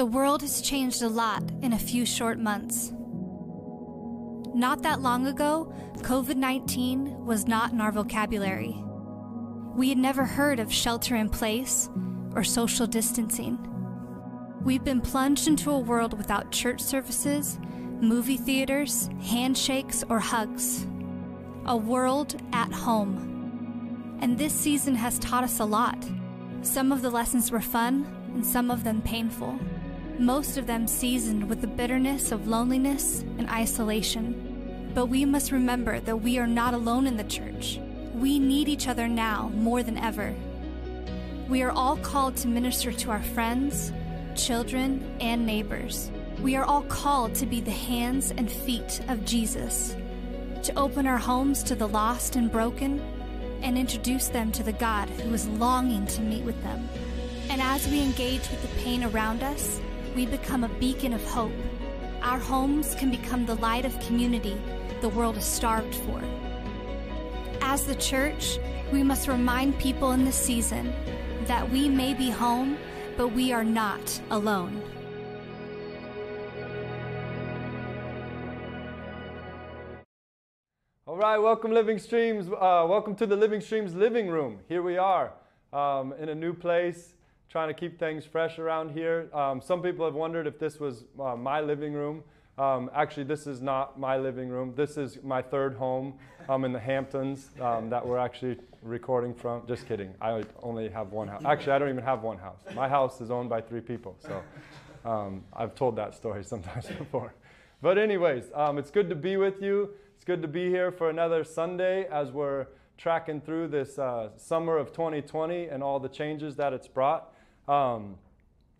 The world has changed a lot in a few short months. Not that long ago, COVID 19 was not in our vocabulary. We had never heard of shelter in place or social distancing. We've been plunged into a world without church services, movie theaters, handshakes, or hugs. A world at home. And this season has taught us a lot. Some of the lessons were fun, and some of them painful. Most of them seasoned with the bitterness of loneliness and isolation. But we must remember that we are not alone in the church. We need each other now more than ever. We are all called to minister to our friends, children, and neighbors. We are all called to be the hands and feet of Jesus, to open our homes to the lost and broken, and introduce them to the God who is longing to meet with them. And as we engage with the pain around us, we become a beacon of hope. Our homes can become the light of community the world is starved for. As the church, we must remind people in this season that we may be home, but we are not alone. All right, welcome Living Streams. Uh, welcome to the Living Streams living room. Here we are um, in a new place, trying to keep things fresh around here. Um, some people have wondered if this was uh, my living room. Um, actually, this is not my living room. This is my third home um, in the Hamptons um, that we're actually recording from. Just kidding. I only have one house. Actually, I don't even have one house. My house is owned by three people. So um, I've told that story sometimes before. But, anyways, um, it's good to be with you. It's good to be here for another Sunday as we're tracking through this uh, summer of 2020 and all the changes that it's brought. Um,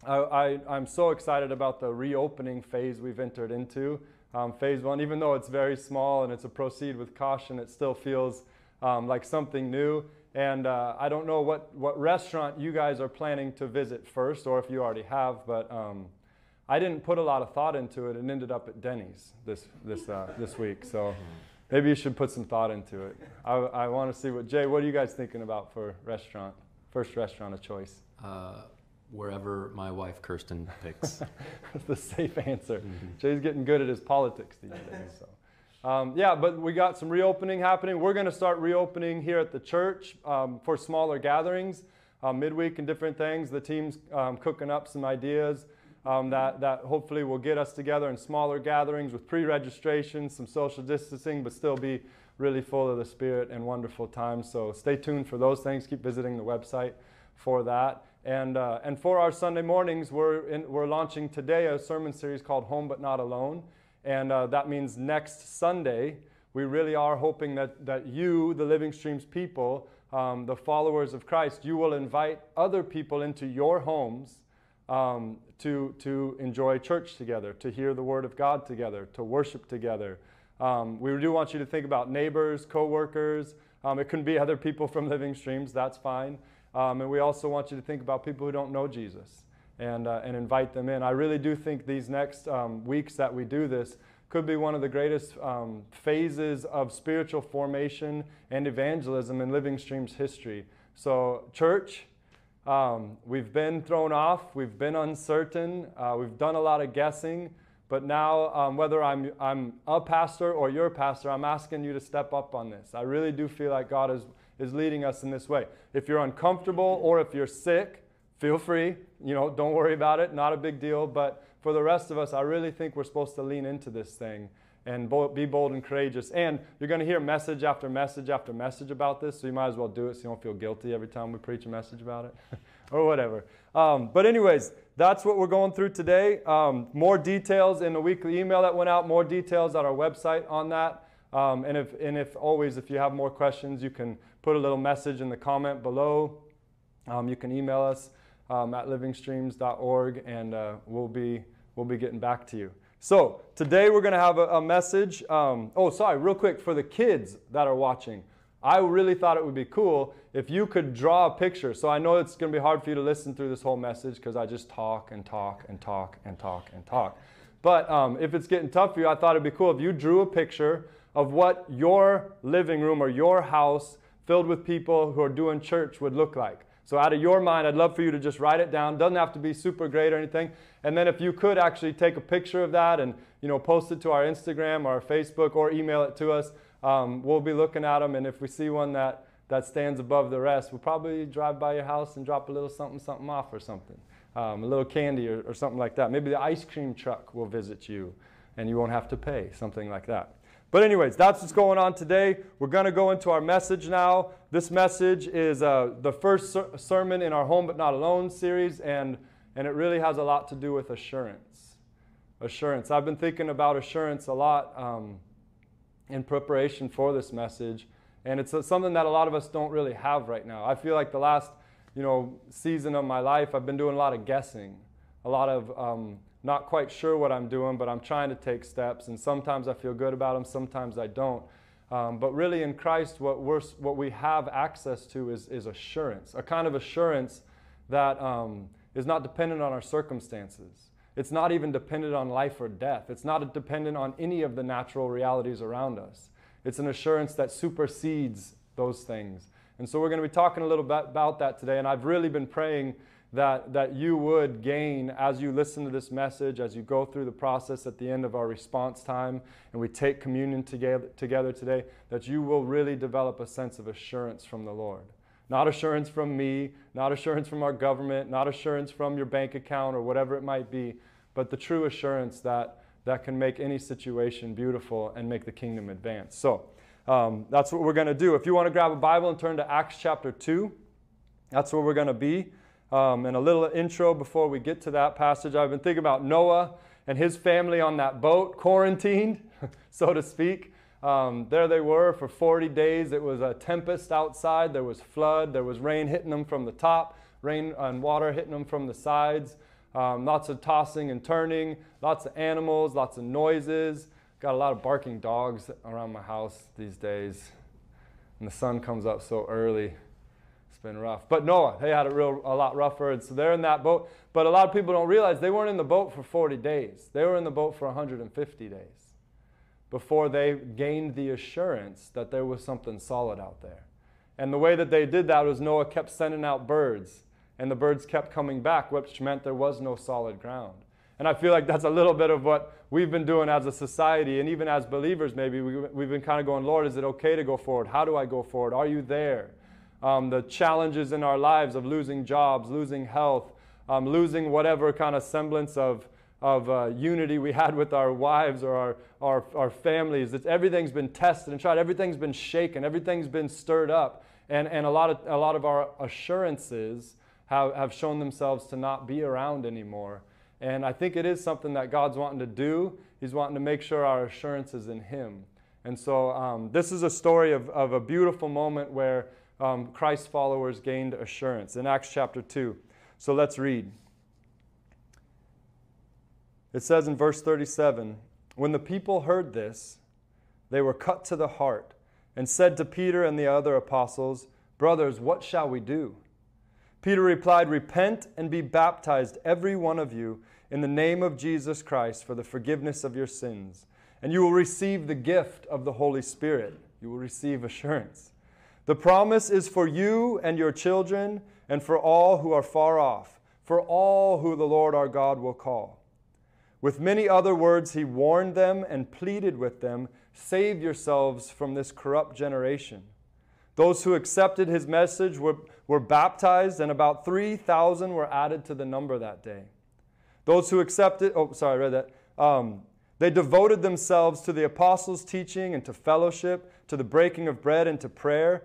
I, am so excited about the reopening phase we've entered into. Um, phase one, even though it's very small and it's a proceed with caution, it still feels um, like something new. And uh, I don't know what, what restaurant you guys are planning to visit first, or if you already have, but um, I didn't put a lot of thought into it and ended up at Denny's this, this, uh, this week. So maybe you should put some thought into it. I, I want to see what, Jay, what are you guys thinking about for restaurant, first restaurant of choice? Uh, wherever my wife Kirsten picks. That's the safe answer. Mm-hmm. Jay's getting good at his politics these days. So. Um, yeah, but we got some reopening happening. We're going to start reopening here at the church um, for smaller gatherings, uh, midweek and different things. The team's um, cooking up some ideas um, that, that hopefully will get us together in smaller gatherings with pre registration, some social distancing, but still be really full of the Spirit and wonderful times. So stay tuned for those things. Keep visiting the website for that. And, uh, and for our Sunday mornings, we're, in, we're launching today a sermon series called Home But Not Alone. And uh, that means next Sunday, we really are hoping that, that you, the Living Streams people, um, the followers of Christ, you will invite other people into your homes um, to, to enjoy church together, to hear the Word of God together, to worship together. Um, we do want you to think about neighbors, coworkers. Um, it can be other people from Living Streams, that's fine. Um, and we also want you to think about people who don't know Jesus and, uh, and invite them in. I really do think these next um, weeks that we do this could be one of the greatest um, phases of spiritual formation and evangelism in Living Streams history. So, church, um, we've been thrown off, we've been uncertain, uh, we've done a lot of guessing. But now, um, whether I'm, I'm a pastor or your pastor, I'm asking you to step up on this. I really do feel like God is is leading us in this way. If you're uncomfortable or if you're sick, feel free. You know, don't worry about it. Not a big deal. But for the rest of us, I really think we're supposed to lean into this thing and be bold and courageous. And you're going to hear message after message after message about this, so you might as well do it so you don't feel guilty every time we preach a message about it or whatever. Um, but, anyways, that's what we're going through today. Um, more details in the weekly email that went out, more details on our website on that. Um, and, if, and if always, if you have more questions, you can put a little message in the comment below. Um, you can email us um, at livingstreams.org and uh, we'll, be, we'll be getting back to you. So, today we're going to have a, a message. Um, oh, sorry, real quick for the kids that are watching. I really thought it would be cool if you could draw a picture. So, I know it's going to be hard for you to listen through this whole message because I just talk and talk and talk and talk and talk. But um, if it's getting tough for you, I thought it'd be cool if you drew a picture of what your living room or your house filled with people who are doing church would look like. So, out of your mind, I'd love for you to just write it down. Doesn't have to be super great or anything. And then, if you could actually take a picture of that and you know post it to our Instagram or our Facebook or email it to us, um, we'll be looking at them. And if we see one that that stands above the rest, we'll probably drive by your house and drop a little something, something off or something, um, a little candy or, or something like that. Maybe the ice cream truck will visit you, and you won't have to pay, something like that. But, anyways, that's what's going on today. We're going to go into our message now. This message is uh, the first ser- sermon in our Home But Not Alone series, and, and it really has a lot to do with assurance. Assurance. I've been thinking about assurance a lot um, in preparation for this message, and it's something that a lot of us don't really have right now. I feel like the last you know, season of my life, I've been doing a lot of guessing, a lot of um, not quite sure what I'm doing, but I'm trying to take steps. And sometimes I feel good about them, sometimes I don't. Um, but really, in Christ, what, we're, what we have access to is, is assurance, a kind of assurance that um, is not dependent on our circumstances. It's not even dependent on life or death. It's not dependent on any of the natural realities around us. It's an assurance that supersedes those things. And so we're going to be talking a little bit about that today. And I've really been praying that, that you would gain as you listen to this message, as you go through the process at the end of our response time, and we take communion together, together today, that you will really develop a sense of assurance from the Lord. Not assurance from me, not assurance from our government, not assurance from your bank account or whatever it might be, but the true assurance that, that can make any situation beautiful and make the kingdom advance. So um, that's what we're going to do. If you want to grab a Bible and turn to Acts chapter 2, that's where we're going to be. Um, and a little intro before we get to that passage. I've been thinking about Noah and his family on that boat, quarantined, so to speak. Um, there they were for 40 days. It was a tempest outside. There was flood. There was rain hitting them from the top, rain and water hitting them from the sides. Um, lots of tossing and turning, lots of animals, lots of noises. Got a lot of barking dogs around my house these days. And the sun comes up so early been rough. But Noah, they had it real a lot rougher, and so they're in that boat. But a lot of people don't realize they weren't in the boat for 40 days. They were in the boat for 150 days before they gained the assurance that there was something solid out there. And the way that they did that was Noah kept sending out birds, and the birds kept coming back, which meant there was no solid ground. And I feel like that's a little bit of what we've been doing as a society, and even as believers, maybe we, have been kind of going, Lord, is it okay to go forward? How do I go forward? Are you there? Um, the challenges in our lives of losing jobs, losing health, um, losing whatever kind of semblance of, of uh, unity we had with our wives or our, our, our families. It's, everything's been tested and tried, everything's been shaken, everything's been stirred up. And, and a, lot of, a lot of our assurances have, have shown themselves to not be around anymore. And I think it is something that God's wanting to do. He's wanting to make sure our assurance is in Him. And so um, this is a story of, of a beautiful moment where um, Christ's followers gained assurance in Acts chapter 2. So let's read. It says in verse 37 When the people heard this, they were cut to the heart and said to Peter and the other apostles, Brothers, what shall we do? Peter replied, Repent and be baptized, every one of you, in the name of Jesus Christ for the forgiveness of your sins, and you will receive the gift of the Holy Spirit. You will receive assurance. The promise is for you and your children, and for all who are far off, for all who the Lord our God will call. With many other words, he warned them and pleaded with them Save yourselves from this corrupt generation. Those who accepted his message were, were baptized, and about 3,000 were added to the number that day. Those who accepted, oh, sorry, I read that. Um, they devoted themselves to the apostles' teaching and to fellowship, to the breaking of bread and to prayer.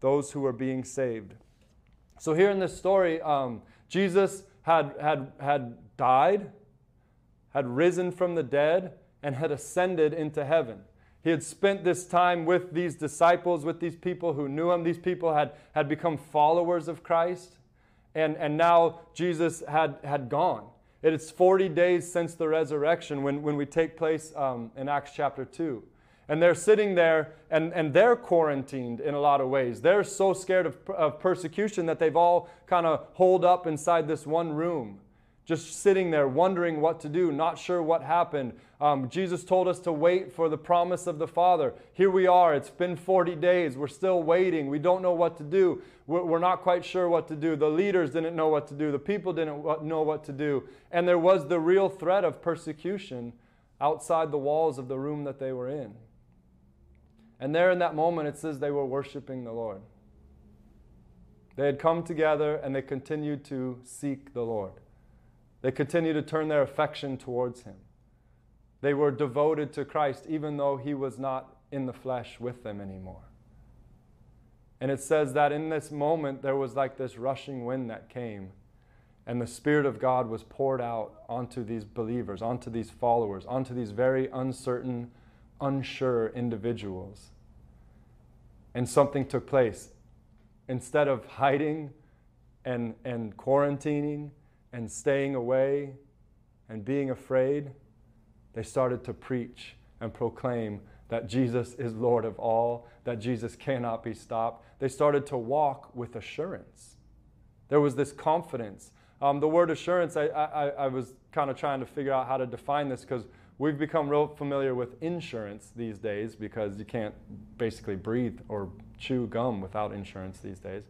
those who are being saved. So, here in this story, um, Jesus had, had, had died, had risen from the dead, and had ascended into heaven. He had spent this time with these disciples, with these people who knew him. These people had, had become followers of Christ. and, and now Jesus had, had gone. It's 40 days since the resurrection when, when we take place um, in Acts chapter 2. And they're sitting there and, and they're quarantined in a lot of ways. They're so scared of, of persecution that they've all kind of holed up inside this one room just sitting there wondering what to do, not sure what happened. Um, Jesus told us to wait for the promise of the Father. Here we are. It's been 40 days. We're still waiting. We don't know what to do. We're, we're not quite sure what to do. The leaders didn't know what to do. The people didn't know what to do. And there was the real threat of persecution outside the walls of the room that they were in. And there in that moment, it says they were worshiping the Lord. They had come together and they continued to seek the Lord. They continued to turn their affection towards him. They were devoted to Christ even though he was not in the flesh with them anymore. And it says that in this moment there was like this rushing wind that came, and the Spirit of God was poured out onto these believers, onto these followers, onto these very uncertain, unsure individuals. And something took place. Instead of hiding and, and quarantining and staying away and being afraid, they started to preach and proclaim that Jesus is Lord of all, that Jesus cannot be stopped. They started to walk with assurance. There was this confidence. Um, the word assurance, I, I, I was kind of trying to figure out how to define this because we've become real familiar with insurance these days because you can't basically breathe or chew gum without insurance these days.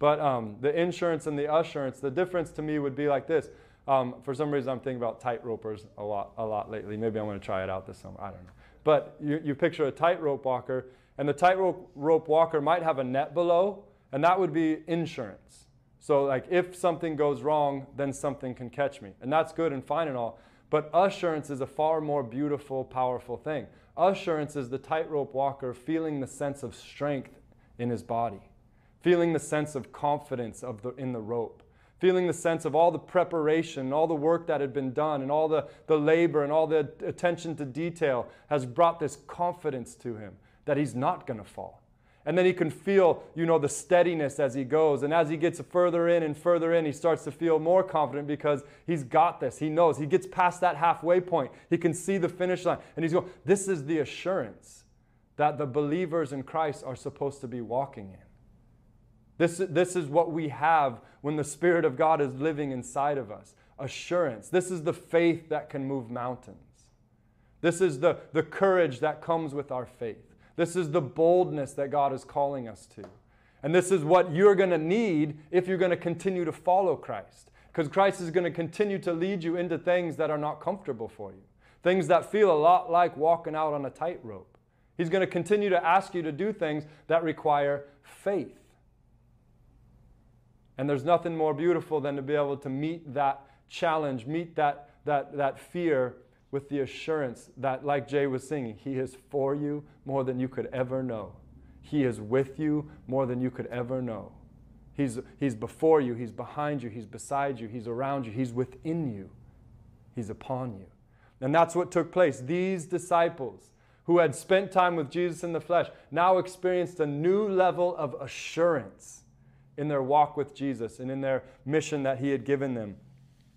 But um, the insurance and the assurance, the difference to me would be like this. Um, for some reason, I'm thinking about tightropers a lot, a lot lately. Maybe I'm going to try it out this summer. I don't know. But you, you picture a tightrope walker, and the tightrope walker might have a net below, and that would be insurance. So, like, if something goes wrong, then something can catch me. And that's good and fine and all. But assurance is a far more beautiful, powerful thing. Assurance is the tightrope walker feeling the sense of strength in his body feeling the sense of confidence of the, in the rope, feeling the sense of all the preparation, all the work that had been done, and all the, the labor and all the attention to detail has brought this confidence to him that he's not going to fall. And then he can feel, you know, the steadiness as he goes. And as he gets further in and further in, he starts to feel more confident because he's got this. He knows. He gets past that halfway point. He can see the finish line. And he's going, this is the assurance that the believers in Christ are supposed to be walking in. This, this is what we have when the Spirit of God is living inside of us assurance. This is the faith that can move mountains. This is the, the courage that comes with our faith. This is the boldness that God is calling us to. And this is what you're going to need if you're going to continue to follow Christ. Because Christ is going to continue to lead you into things that are not comfortable for you, things that feel a lot like walking out on a tightrope. He's going to continue to ask you to do things that require faith. And there's nothing more beautiful than to be able to meet that challenge, meet that, that, that fear with the assurance that, like Jay was singing, He is for you more than you could ever know. He is with you more than you could ever know. He's, he's before you, He's behind you, He's beside you, He's around you, He's within you, He's upon you. And that's what took place. These disciples who had spent time with Jesus in the flesh now experienced a new level of assurance in their walk with Jesus and in their mission that He had given them.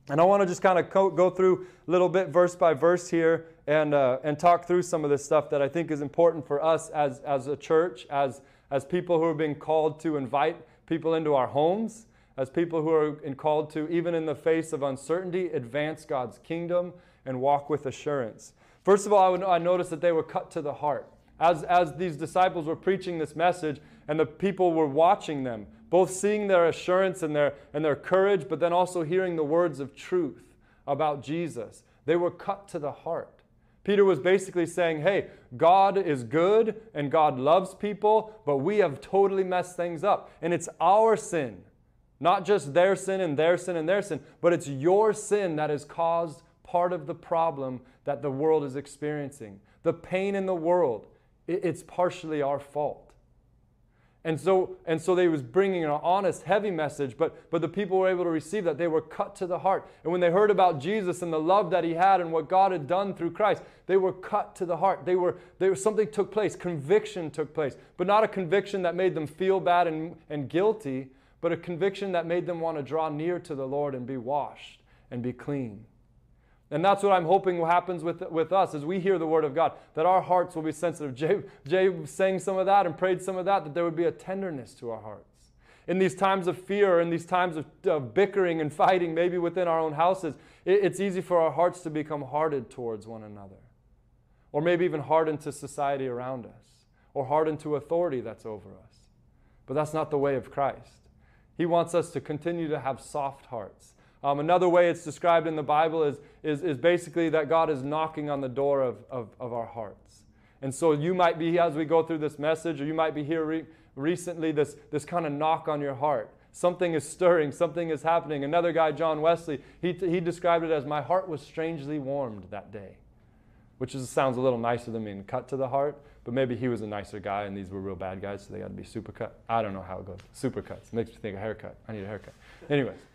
And I want to just kind of co- go through a little bit verse by verse here and, uh, and talk through some of this stuff that I think is important for us as, as a church, as, as people who are being called to invite people into our homes, as people who are called to, even in the face of uncertainty, advance God's kingdom and walk with assurance. First of all, I, would, I noticed that they were cut to the heart. As, as these disciples were preaching this message and the people were watching them, both seeing their assurance and their, and their courage, but then also hearing the words of truth about Jesus. They were cut to the heart. Peter was basically saying, hey, God is good and God loves people, but we have totally messed things up. And it's our sin, not just their sin and their sin and their sin, but it's your sin that has caused part of the problem that the world is experiencing. The pain in the world, it's partially our fault. And so, and so they was bringing an honest, heavy message, but, but the people were able to receive that. They were cut to the heart. And when they heard about Jesus and the love that he had and what God had done through Christ, they were cut to the heart. They were, they were something took place, conviction took place, but not a conviction that made them feel bad and, and guilty, but a conviction that made them want to draw near to the Lord and be washed and be clean. And that's what I'm hoping happens with, with us as we hear the word of God, that our hearts will be sensitive. Jay, Jay sang some of that and prayed some of that, that there would be a tenderness to our hearts. In these times of fear, in these times of, of bickering and fighting, maybe within our own houses, it, it's easy for our hearts to become hardened towards one another. Or maybe even hardened to society around us, or hardened to authority that's over us. But that's not the way of Christ. He wants us to continue to have soft hearts um, another way it's described in the Bible is, is, is basically that God is knocking on the door of, of, of our hearts. And so you might be, as we go through this message, or you might be here re- recently, this, this kind of knock on your heart. Something is stirring, something is happening. Another guy, John Wesley, he, he described it as, My heart was strangely warmed that day, which is, sounds a little nicer than being cut to the heart, but maybe he was a nicer guy and these were real bad guys, so they got to be super cut. I don't know how it goes. Super cuts. Makes me think of haircut. I need a haircut. Anyways.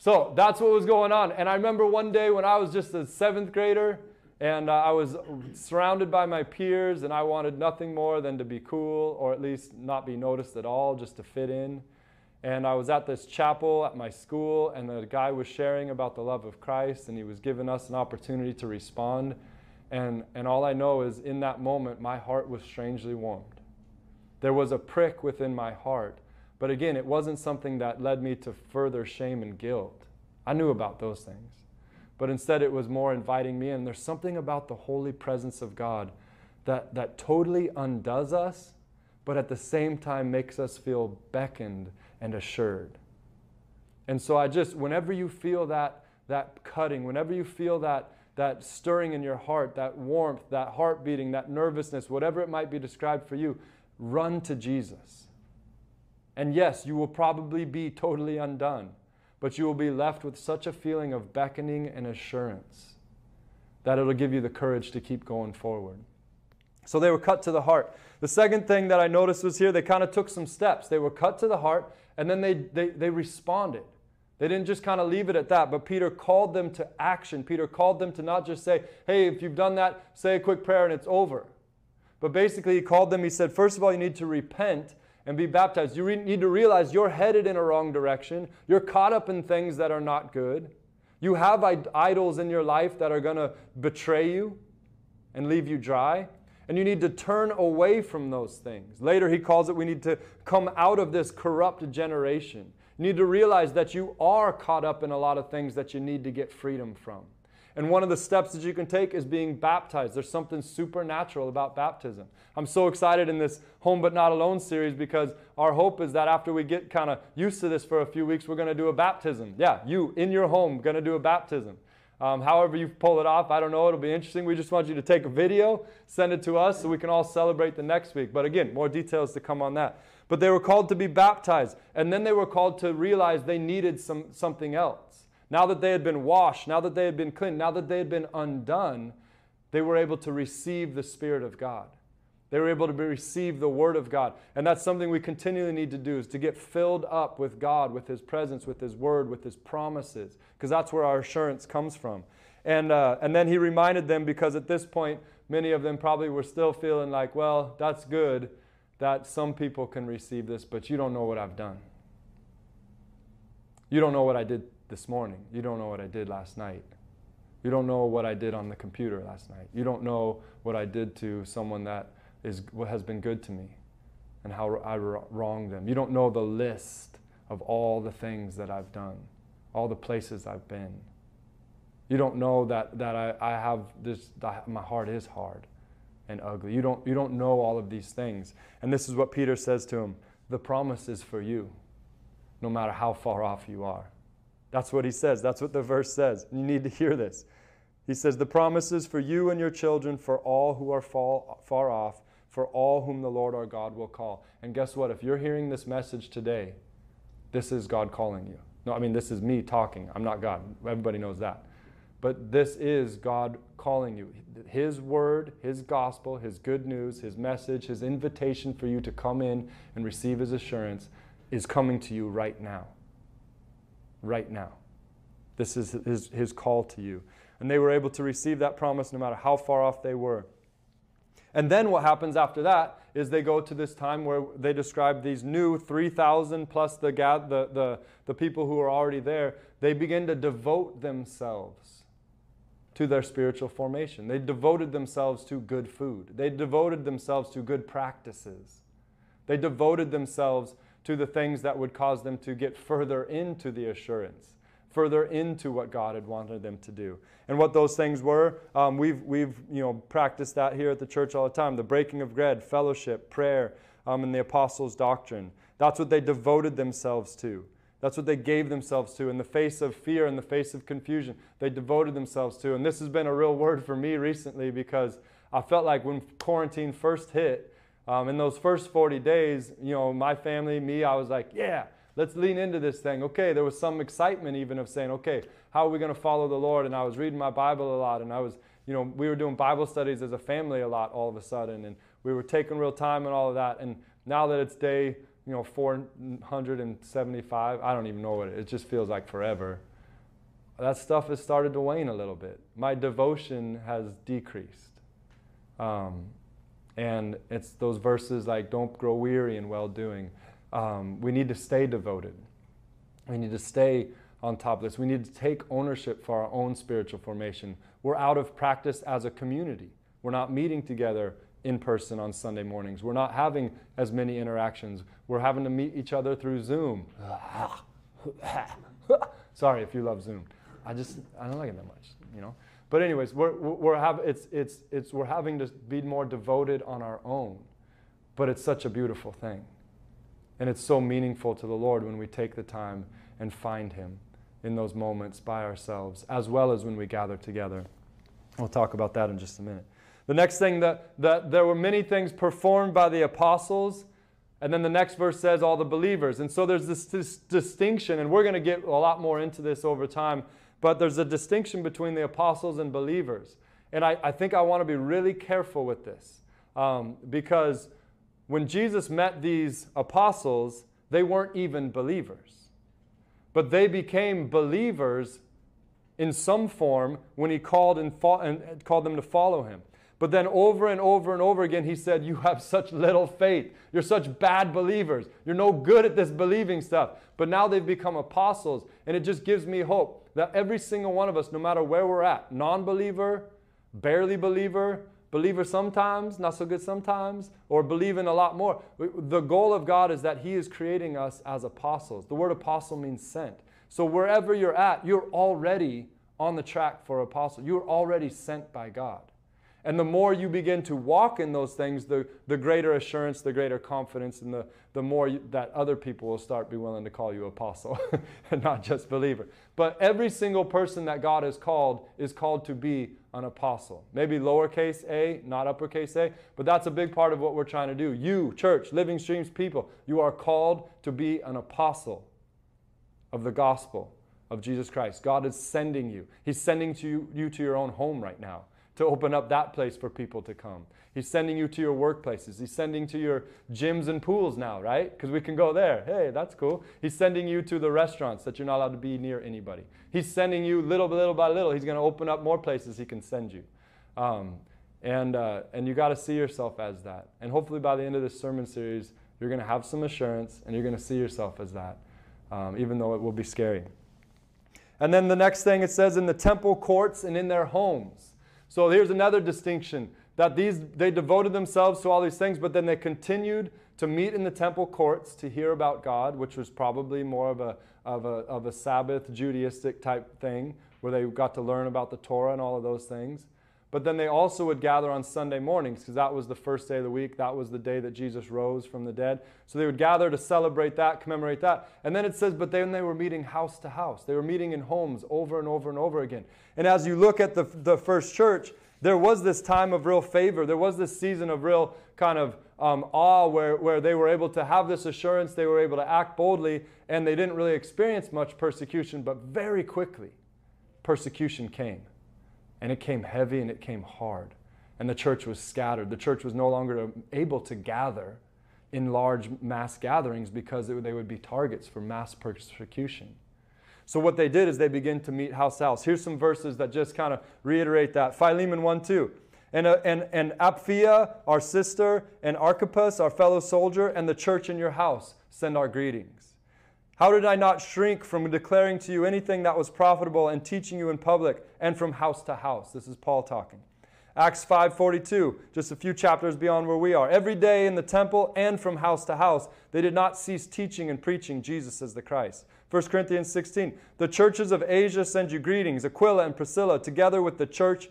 So that's what was going on. And I remember one day when I was just a seventh grader and uh, I was surrounded by my peers and I wanted nothing more than to be cool or at least not be noticed at all, just to fit in. And I was at this chapel at my school and the guy was sharing about the love of Christ and he was giving us an opportunity to respond. And, and all I know is in that moment, my heart was strangely warmed. There was a prick within my heart but again, it wasn't something that led me to further shame and guilt. I knew about those things. But instead, it was more inviting me in. There's something about the holy presence of God that, that totally undoes us, but at the same time makes us feel beckoned and assured. And so I just, whenever you feel that, that cutting, whenever you feel that, that stirring in your heart, that warmth, that heart beating, that nervousness, whatever it might be described for you, run to Jesus. And yes, you will probably be totally undone, but you will be left with such a feeling of beckoning and assurance that it'll give you the courage to keep going forward. So they were cut to the heart. The second thing that I noticed was here, they kind of took some steps. They were cut to the heart, and then they, they, they responded. They didn't just kind of leave it at that, but Peter called them to action. Peter called them to not just say, hey, if you've done that, say a quick prayer and it's over. But basically, he called them, he said, first of all, you need to repent and be baptized. You re- need to realize you're headed in a wrong direction. You're caught up in things that are not good. You have idols in your life that are going to betray you and leave you dry. And you need to turn away from those things. Later, he calls it we need to come out of this corrupt generation. You need to realize that you are caught up in a lot of things that you need to get freedom from. And one of the steps that you can take is being baptized. There's something supernatural about baptism. I'm so excited in this Home But Not Alone series because our hope is that after we get kind of used to this for a few weeks, we're going to do a baptism. Yeah, you in your home, going to do a baptism. Um, however, you pull it off, I don't know, it'll be interesting. We just want you to take a video, send it to us so we can all celebrate the next week. But again, more details to come on that. But they were called to be baptized, and then they were called to realize they needed some, something else. Now that they had been washed, now that they had been cleaned, now that they had been undone, they were able to receive the Spirit of God. They were able to receive the Word of God. And that's something we continually need to do is to get filled up with God, with His presence, with His Word, with His promises, because that's where our assurance comes from. And, uh, and then He reminded them, because at this point, many of them probably were still feeling like, well, that's good that some people can receive this, but you don't know what I've done. You don't know what I did this morning. You don't know what I did last night. You don't know what I did on the computer last night. You don't know what I did to someone that is, has been good to me and how I wronged them. You don't know the list of all the things that I've done, all the places I've been. You don't know that, that I, I have this, my heart is hard and ugly. You don't, you don't know all of these things. And this is what Peter says to him the promise is for you, no matter how far off you are. That's what he says. That's what the verse says. You need to hear this. He says, The promises for you and your children, for all who are far off, for all whom the Lord our God will call. And guess what? If you're hearing this message today, this is God calling you. No, I mean, this is me talking. I'm not God. Everybody knows that. But this is God calling you. His word, His gospel, His good news, His message, His invitation for you to come in and receive His assurance is coming to you right now right now. This is his, his call to you. And they were able to receive that promise no matter how far off they were. And then what happens after that is they go to this time where they describe these new 3,000 plus the, the, the, the people who are already there. They begin to devote themselves to their spiritual formation. They devoted themselves to good food. They devoted themselves to good practices. They devoted themselves to the things that would cause them to get further into the assurance, further into what God had wanted them to do. And what those things were, um, we've, we've you know, practiced that here at the church all the time the breaking of bread, fellowship, prayer, um, and the apostles' doctrine. That's what they devoted themselves to. That's what they gave themselves to in the face of fear, in the face of confusion. They devoted themselves to. And this has been a real word for me recently because I felt like when quarantine first hit, um, in those first 40 days, you know, my family, me, I was like, yeah, let's lean into this thing. Okay, there was some excitement even of saying, okay, how are we going to follow the Lord? And I was reading my Bible a lot, and I was, you know, we were doing Bible studies as a family a lot all of a sudden, and we were taking real time and all of that. And now that it's day, you know, 475, I don't even know what it, it just feels like forever. That stuff has started to wane a little bit. My devotion has decreased. Um, and it's those verses like, don't grow weary in well doing. Um, we need to stay devoted. We need to stay on top of this. We need to take ownership for our own spiritual formation. We're out of practice as a community. We're not meeting together in person on Sunday mornings. We're not having as many interactions. We're having to meet each other through Zoom. Sorry if you love Zoom. I just, I don't like it that much, you know? But anyways, we're, we're, have, it's, it's, it's, we're having to be more devoted on our own. But it's such a beautiful thing. And it's so meaningful to the Lord when we take the time and find Him in those moments by ourselves, as well as when we gather together. We'll talk about that in just a minute. The next thing that, that there were many things performed by the apostles, and then the next verse says all the believers. And so there's this, this distinction, and we're going to get a lot more into this over time but there's a distinction between the apostles and believers. And I, I think I want to be really careful with this um, because when Jesus met these apostles, they weren't even believers. But they became believers in some form when he called, and, fo- and called them to follow him. But then over and over and over again, he said, You have such little faith. You're such bad believers. You're no good at this believing stuff. But now they've become apostles. And it just gives me hope that every single one of us, no matter where we're at, non believer, barely believer, believer sometimes, not so good sometimes, or believing a lot more. The goal of God is that He is creating us as apostles. The word apostle means sent. So wherever you're at, you're already on the track for apostle. You're already sent by God. And the more you begin to walk in those things, the, the greater assurance, the greater confidence, and the, the more you, that other people will start be willing to call you apostle and not just believer. But every single person that God has called is called to be an apostle. Maybe lowercase a, not uppercase a, but that's a big part of what we're trying to do. You, church, Living Streams people, you are called to be an apostle of the gospel of Jesus Christ. God is sending you. He's sending to you, you to your own home right now to open up that place for people to come. He's sending you to your workplaces. He's sending to your gyms and pools now, right? Because we can go there. Hey, that's cool. He's sending you to the restaurants that you're not allowed to be near anybody. He's sending you little by little by little. He's going to open up more places he can send you. Um, and, uh, and you got to see yourself as that. And hopefully by the end of this sermon series, you're going to have some assurance and you're going to see yourself as that, um, even though it will be scary. And then the next thing it says in the temple courts and in their homes. So here's another distinction that these they devoted themselves to all these things, but then they continued to meet in the temple courts to hear about God, which was probably more of a of a, of a Sabbath Judaistic type thing, where they got to learn about the Torah and all of those things. But then they also would gather on Sunday mornings because that was the first day of the week. That was the day that Jesus rose from the dead. So they would gather to celebrate that, commemorate that. And then it says, but then they were meeting house to house. They were meeting in homes over and over and over again. And as you look at the, the first church, there was this time of real favor. There was this season of real kind of um, awe where, where they were able to have this assurance. They were able to act boldly, and they didn't really experience much persecution, but very quickly, persecution came. And it came heavy and it came hard. And the church was scattered. The church was no longer able to gather in large mass gatherings because it, they would be targets for mass persecution. So what they did is they begin to meet house to house. Here's some verses that just kind of reiterate that. Philemon 1 2. and, uh, and, and Apphia, our sister, and Archippus, our fellow soldier, and the church in your house send our greetings. How did I not shrink from declaring to you anything that was profitable and teaching you in public and from house to house? This is Paul talking. Acts 5:42, just a few chapters beyond where we are. Every day in the temple and from house to house, they did not cease teaching and preaching Jesus as the Christ. 1 Corinthians 16, the churches of Asia send you greetings, Aquila and Priscilla, together with the church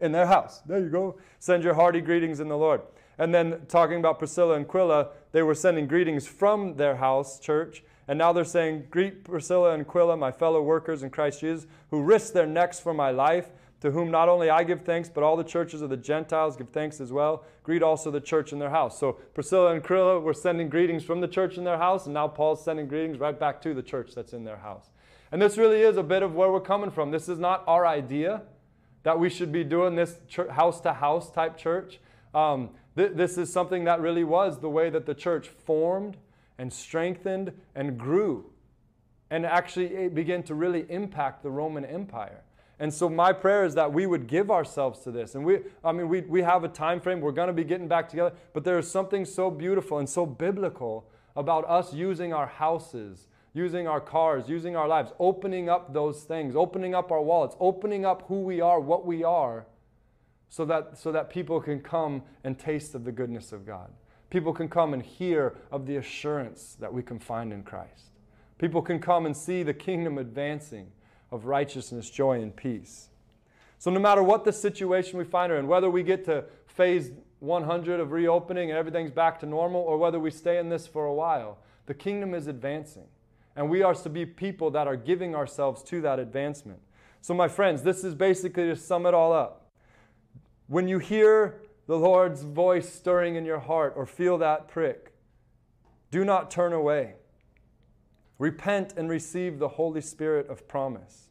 in their house. There you go. Send your hearty greetings in the Lord. And then talking about Priscilla and Aquila, they were sending greetings from their house, church. And now they're saying, Greet Priscilla and Aquila, my fellow workers in Christ Jesus, who risked their necks for my life, to whom not only I give thanks, but all the churches of the Gentiles give thanks as well. Greet also the church in their house. So Priscilla and Aquila were sending greetings from the church in their house, and now Paul's sending greetings right back to the church that's in their house. And this really is a bit of where we're coming from. This is not our idea that we should be doing this house to house type church. Um, th- this is something that really was the way that the church formed and strengthened and grew and actually eh, began to really impact the Roman Empire. And so my prayer is that we would give ourselves to this. And we, I mean, we, we have a time frame. We're going to be getting back together. But there is something so beautiful and so biblical about us using our houses using our cars, using our lives, opening up those things, opening up our wallets, opening up who we are, what we are, so that, so that people can come and taste of the goodness of God. People can come and hear of the assurance that we can find in Christ. People can come and see the kingdom advancing of righteousness, joy, and peace. So, no matter what the situation we find her in, whether we get to phase 100 of reopening and everything's back to normal, or whether we stay in this for a while, the kingdom is advancing. And we are to be people that are giving ourselves to that advancement. So, my friends, this is basically to sum it all up. When you hear the Lord's voice stirring in your heart or feel that prick, do not turn away. Repent and receive the Holy Spirit of promise.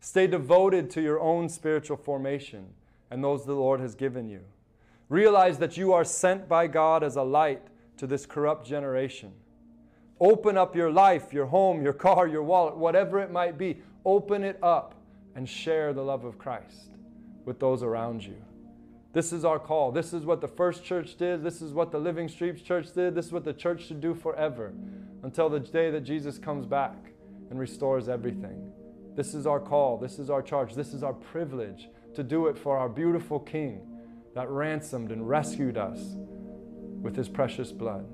Stay devoted to your own spiritual formation and those the Lord has given you. Realize that you are sent by God as a light to this corrupt generation. Open up your life, your home, your car, your wallet, whatever it might be. Open it up and share the love of Christ with those around you. This is our call. This is what the first church did. This is what the Living Streams church did. This is what the church should do forever until the day that Jesus comes back and restores everything. This is our call. This is our charge. This is our privilege to do it for our beautiful King that ransomed and rescued us with his precious blood.